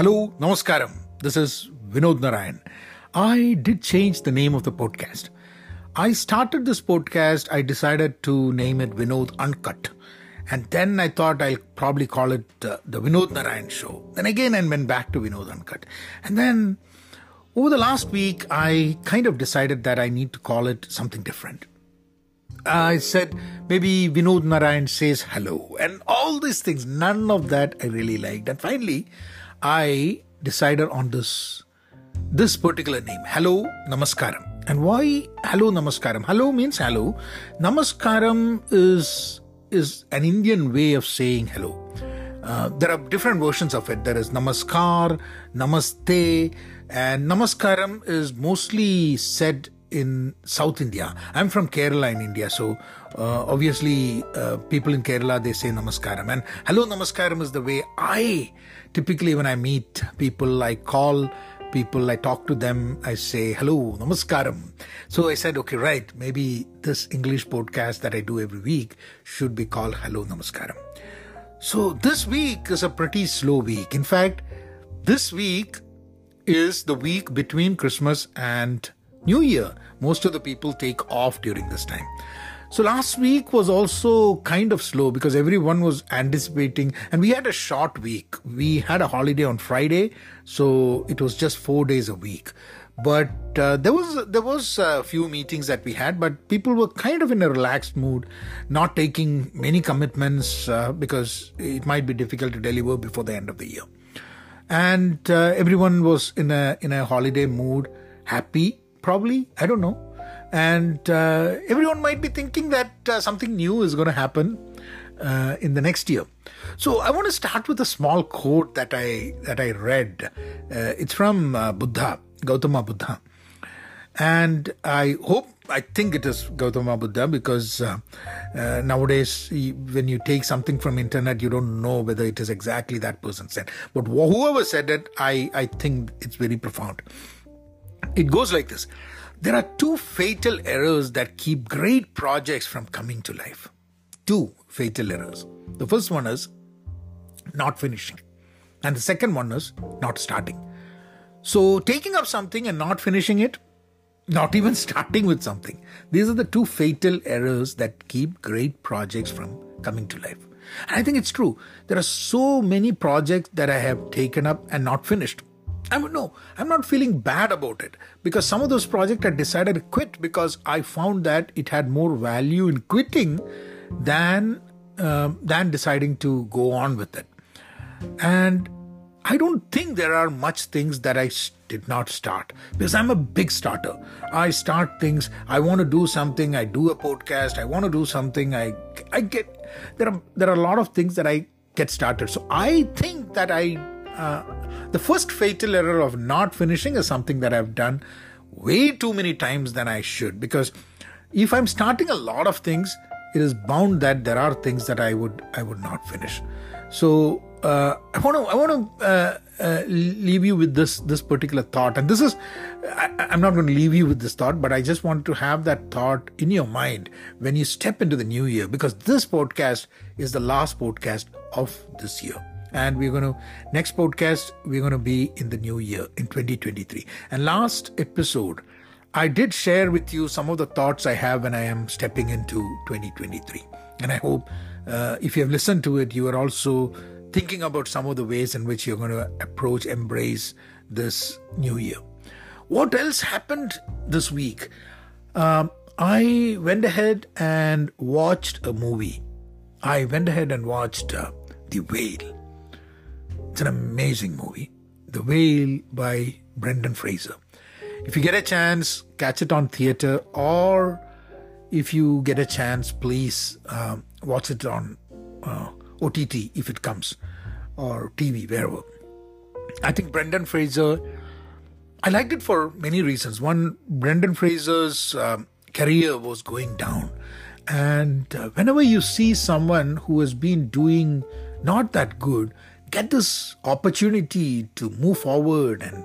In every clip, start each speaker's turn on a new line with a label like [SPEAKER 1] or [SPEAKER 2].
[SPEAKER 1] Hello, Namaskaram. This is Vinod Narayan. I did change the name of the podcast. I started this podcast, I decided to name it Vinod Uncut. And then I thought I'll probably call it uh, the Vinod Narayan Show. Then again, I went back to Vinod Uncut. And then over the last week, I kind of decided that I need to call it something different. I said maybe Vinod Narayan says hello and all these things. None of that I really liked. And finally, I decided on this this particular name, Hello Namaskaram. And why Hello Namaskaram? Hello means hello. Namaskaram is is an Indian way of saying hello. Uh, there are different versions of it. There is Namaskar, Namaste, and Namaskaram is mostly said in South India. I'm from Kerala in India, so uh, obviously uh, people in Kerala they say Namaskaram. And hello Namaskaram is the way I typically when I meet people, I call people, I talk to them, I say hello Namaskaram. So I said, okay, right, maybe this English podcast that I do every week should be called Hello Namaskaram. So this week is a pretty slow week. In fact, this week is the week between Christmas and New Year. Most of the people take off during this time. So last week was also kind of slow because everyone was anticipating, and we had a short week. We had a holiday on Friday, so it was just four days a week. But uh, there was there was a few meetings that we had, but people were kind of in a relaxed mood, not taking many commitments uh, because it might be difficult to deliver before the end of the year. And uh, everyone was in a in a holiday mood, happy probably i don't know. And uh, everyone might be thinking that uh, something new is going to happen uh, in the next year. So i want to start with a small quote that i that i read. Uh, it's from uh, buddha gautama buddha. And i hope i think it is gautama buddha because uh, nowadays when you take something from internet you don't know whether it is exactly that person said. But whoever said it i i think it's very profound it goes like this There are two fatal errors that keep great projects from coming to life. Two fatal errors. The first one is not finishing, and the second one is not starting. So, taking up something and not finishing it, not even starting with something. These are the two fatal errors that keep great projects from coming to life. And I think it's true. There are so many projects that I have taken up and not finished. I mean, no, I'm not feeling bad about it because some of those projects I decided to quit because I found that it had more value in quitting than uh, than deciding to go on with it. And I don't think there are much things that I did not start because I'm a big starter. I start things. I want to do something. I do a podcast. I want to do something. I I get there are there are a lot of things that I get started. So I think that I uh, the first fatal error of not finishing is something that I've done way too many times than I should because if I'm starting a lot of things, it is bound that there are things that I would I would not finish. So uh, I want to I want to uh, uh, leave you with this this particular thought, and this is I, I'm not going to leave you with this thought, but I just want to have that thought in your mind when you step into the new year, because this podcast is the last podcast of this year and we're going to next podcast we're going to be in the new year in 2023 and last episode i did share with you some of the thoughts i have when i am stepping into 2023 and i hope uh, if you have listened to it you are also thinking about some of the ways in which you're going to approach embrace this new year. What else happened this week? Um, i went ahead and watched a movie. I went ahead and watched uh, the whale it's an amazing movie. The Whale by Brendan Fraser. If you get a chance, catch it on theater, or if you get a chance, please um, watch it on uh, OTT if it comes, or TV, wherever. I think Brendan Fraser, I liked it for many reasons. One, Brendan Fraser's um, career was going down. And uh, whenever you see someone who has been doing not that good, get this opportunity to move forward and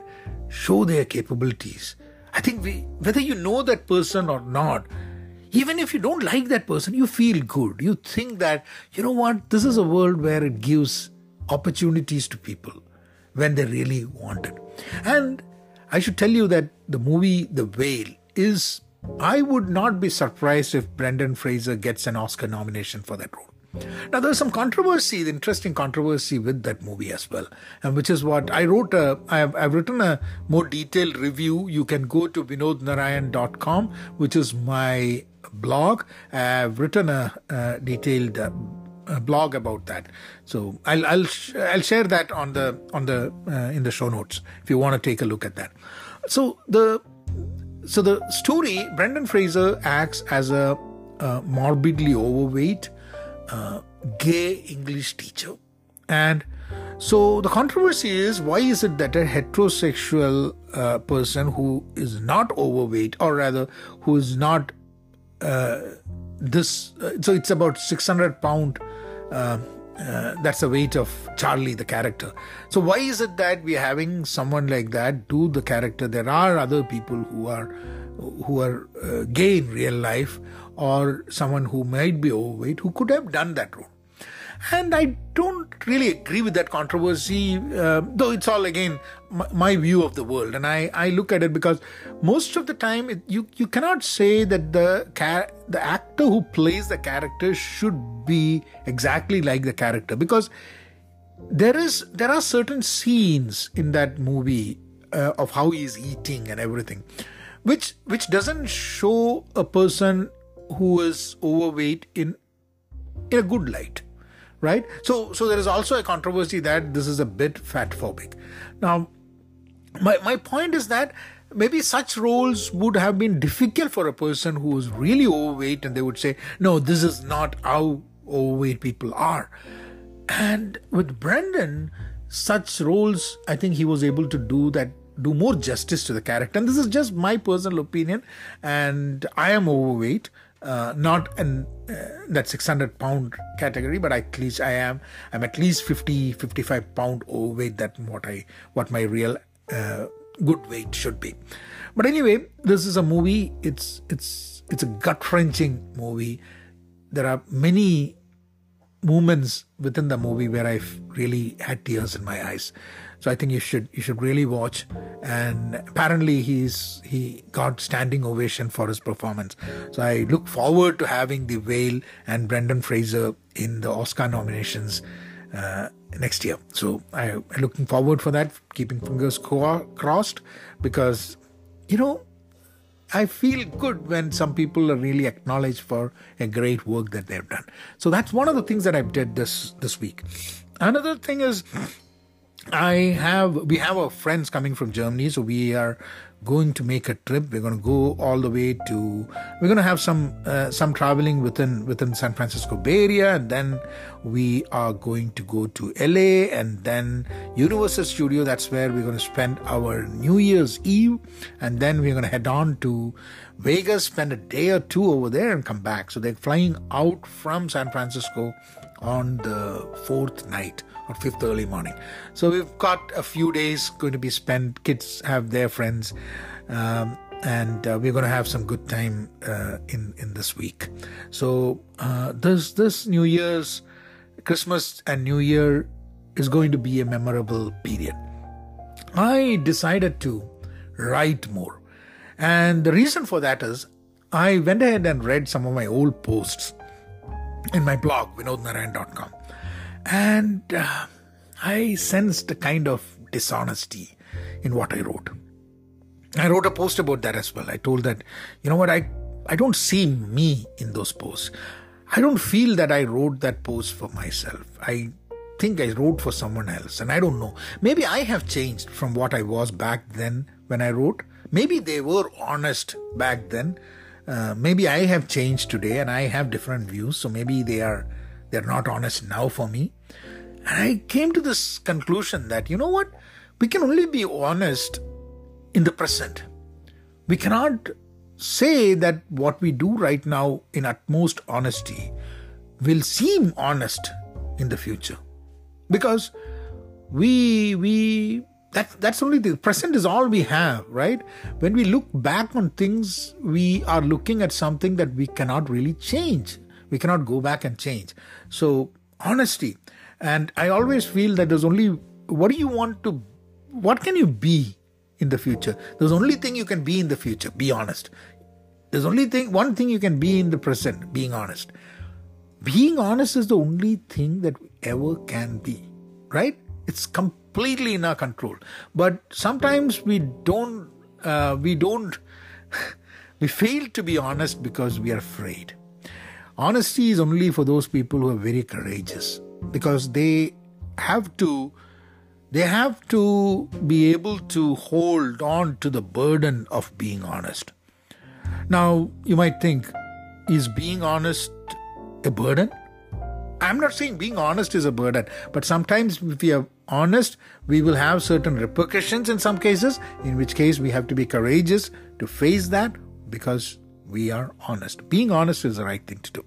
[SPEAKER 1] show their capabilities. I think we, whether you know that person or not, even if you don't like that person, you feel good. You think that, you know what, this is a world where it gives opportunities to people. when they really want it. And I should tell you that the movie The Whale is, I would not be surprised if Brendan Fraser gets an Oscar nomination for that role. Now, there's some controversy, interesting controversy with that movie as well, and which is what I wrote. A, I have, I've written a more detailed review. You can go to vinodnarayan.com, which is my blog. I've written a, a detailed uh, blog about that. So I'll I'll sh- I'll share that on the on the uh, in the show notes if you want to take a look at that. So the so the story Brendan Fraser acts as a, a morbidly overweight uh, gay English teacher. And so the controversy is why is it that a heterosexual uh, person who is not overweight, or rather who is not uh, this, uh, so it's about 600 pound. Uh, uh, that's the weight of Charlie, the character. So why is it that we're having someone like that do the character? There are other people who are who are uh, gay in real life or someone who might be overweight who could have done that role. And I don't really agree with that controversy, uh, though it's all again my, my, view of the world. And I, I look at it because most of the time it, you, you cannot say that the, car- the actor who plays the character should be exactly like the character because there is there are certain scenes in that movie uh, of how he's eating and everything which which doesn't show a person who is overweight in in a good light right? So so there is also a controversy that this is a bit fat phobic now my my point is that maybe such roles would have been difficult for a person who was really overweight and they would say no this is not how overweight people are. And with brendan such roles i think he was able to do that do more justice to the character. And this is just my personal opinion and i am overweight uh, not in uh, that 600 pound category but at least i am i'm at least 50 55 pound overweight that what i what my real uh, good weight should be. But anyway this is a movie. It's it's it's a gut wrenching movie. There are many moments within the movie where i've really had tears in my eyes so I think you should you should really watch. And apparently he's he got standing ovation for his performance. So I look forward to having the Whale and Brendan Fraser in the Oscar nominations uh, next year. So I, am looking forward for that. Keeping fingers crossed because you know I feel good when some people are really acknowledged for a great work that they've done. So that's one of the things that I've did this this week. Another thing is I have we have our friends coming from Germany, so we are going to make a trip. We're going to go all the way to. We're going to have some uh, some traveling within within San Francisco Bay Area, and then we are going to go to LA, and then Universal Studio. That's where we're going to spend our New Year's Eve, and then we're going to head on to Vegas, spend a day or two over there, and come back. So they're flying out from San Francisco on the fourth night or fifth early morning. So we've got a few days going to be spent. Kids have their friends, um, and uh, we're going to have some good time uh, in in this week. So uh, this this New Year's, Christmas and New Year is going to be a memorable period. I decided to write more, and the reason for that is I went ahead and read some of my old posts in my blog vinodnarayan.com and uh, I sensed a kind of dishonesty in what I wrote. I wrote a post about that as well. I told that, you know what, I, I don't see me in those posts. I don't feel that I wrote that post for myself. I think I wrote for someone else, and I don't know. Maybe I have changed from what I was back then when I wrote. Maybe they were honest back then. Uh, maybe I have changed today and I have different views, so maybe they are they're not honest now for me. And I came to this conclusion that, you know what? We can only be honest in the present. We cannot say that what we do right now in utmost honesty will seem honest in the future. Because we, we, that, that's only the present is all we have, right? When we look back on things, we are looking at something that we cannot really change. We cannot go back and change. So, honesty. And I always feel that there's only what do you want to what can you be in the future? There's only thing you can be in the future be honest. There's only thing one thing you can be in the present being honest. Being honest is the only thing that ever can be right? It's completely in our control. But sometimes we don't uh, we don't we fail to be honest because we are afraid. Honesty is only for those people who are very courageous because they have to they have to be able to hold on to the burden of being honest. Now, you might think, is being honest a burden? I'm not saying being honest is a burden, but sometimes if we are honest, we will have certain repercussions in some cases, in which case we have to be courageous to face that because we are honest. Being honest is the right thing to do.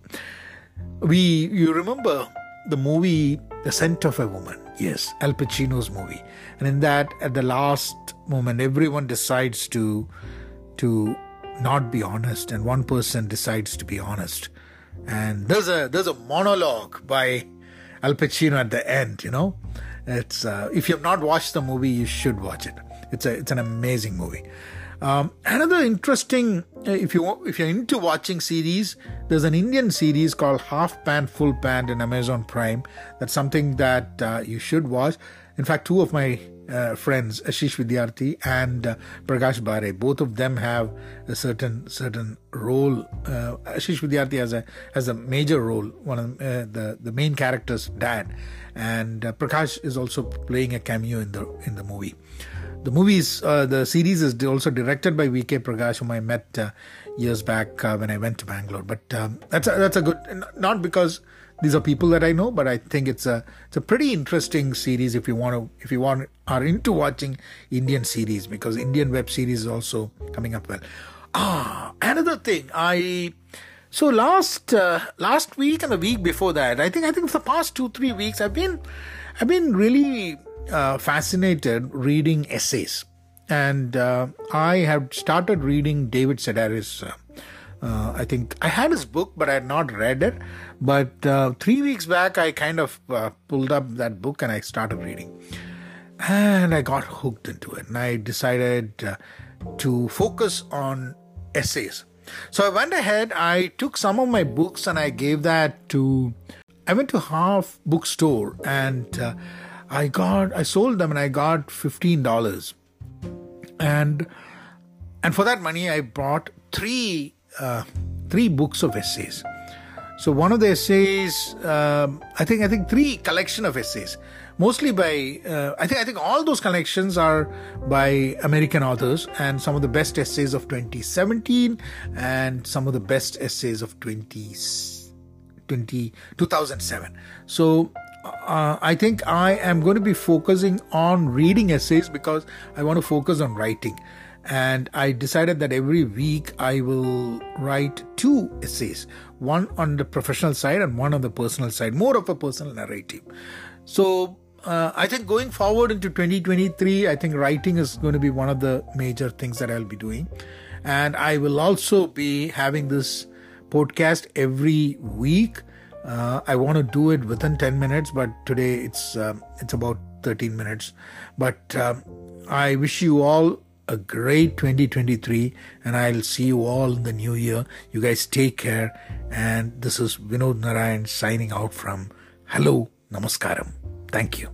[SPEAKER 1] We, you remember the movie The Scent of a Woman. Yes, Al Pacino's movie. And in that, at the last moment, everyone decides to to not be honest, and one person decides to be honest. And there's a there's a monologue by Al Pacino at the end. You know, it's uh, if you have not watched the movie, you should watch it. It's a it's an amazing movie. Um, another interesting, uh, if you if you're into watching series, there's an Indian series called Half Pants Full Pants in Amazon Prime. That's something that uh, you should watch. In fact, two of my uh, friends, Ashish Vidyarthi and uh, Prakash Bare, both of them have a certain certain role. Uh, Ashish Vidyarthi has a has a major role, one of uh, the the main character's dad, and uh, Prakash is also playing a cameo in the in the movie. The movies, uh, the series is also directed by V.K. Prakash, whom I met uh, years back uh, when I went to Bangalore. But um, that's a, that's a good, not because these are people that I know, but I think it's a it's a pretty interesting series if you want to if you want are into watching Indian series because Indian web series is also coming up well. Ah, another thing I. So last uh, last week and the week before that, I think I think for the past two three weeks, I've been I've been really uh, fascinated reading essays, and uh, I have started reading David Sedaris. Uh, uh, I think I had his book, but I had not read it. But uh, three weeks back, I kind of uh, pulled up that book and I started reading, and I got hooked into it. And I decided to focus on essays. So I went ahead. I took some of my books and I gave that to. I went to half bookstore and I got I sold them and I got fifteen dollars, and and for that money I bought three uh, three books of essays. So one of the essays, um, I think I think three collection of essays, mostly by uh, I think I think all those collections are by American authors and some of the best essays of 2017 and some of the best essays of 20, 20 2007. So uh, I think I am going to be focusing on reading essays because I want to focus on writing. And I decided that every week I will write two essays one on the professional side and one on the personal side, more of a personal narrative. So uh, I think going forward into 2023, I think writing is going to be one of the major things that I'll be doing. And I will also be having this podcast every week uh, I want to do it within 10 minutes, but today it's um, it's about 13 minutes. But um, I wish you all a great 2023, and I'll see you all in the new year. You guys take care. And this is Vinod Narayan signing out from Hello Namaskaram. Thank you.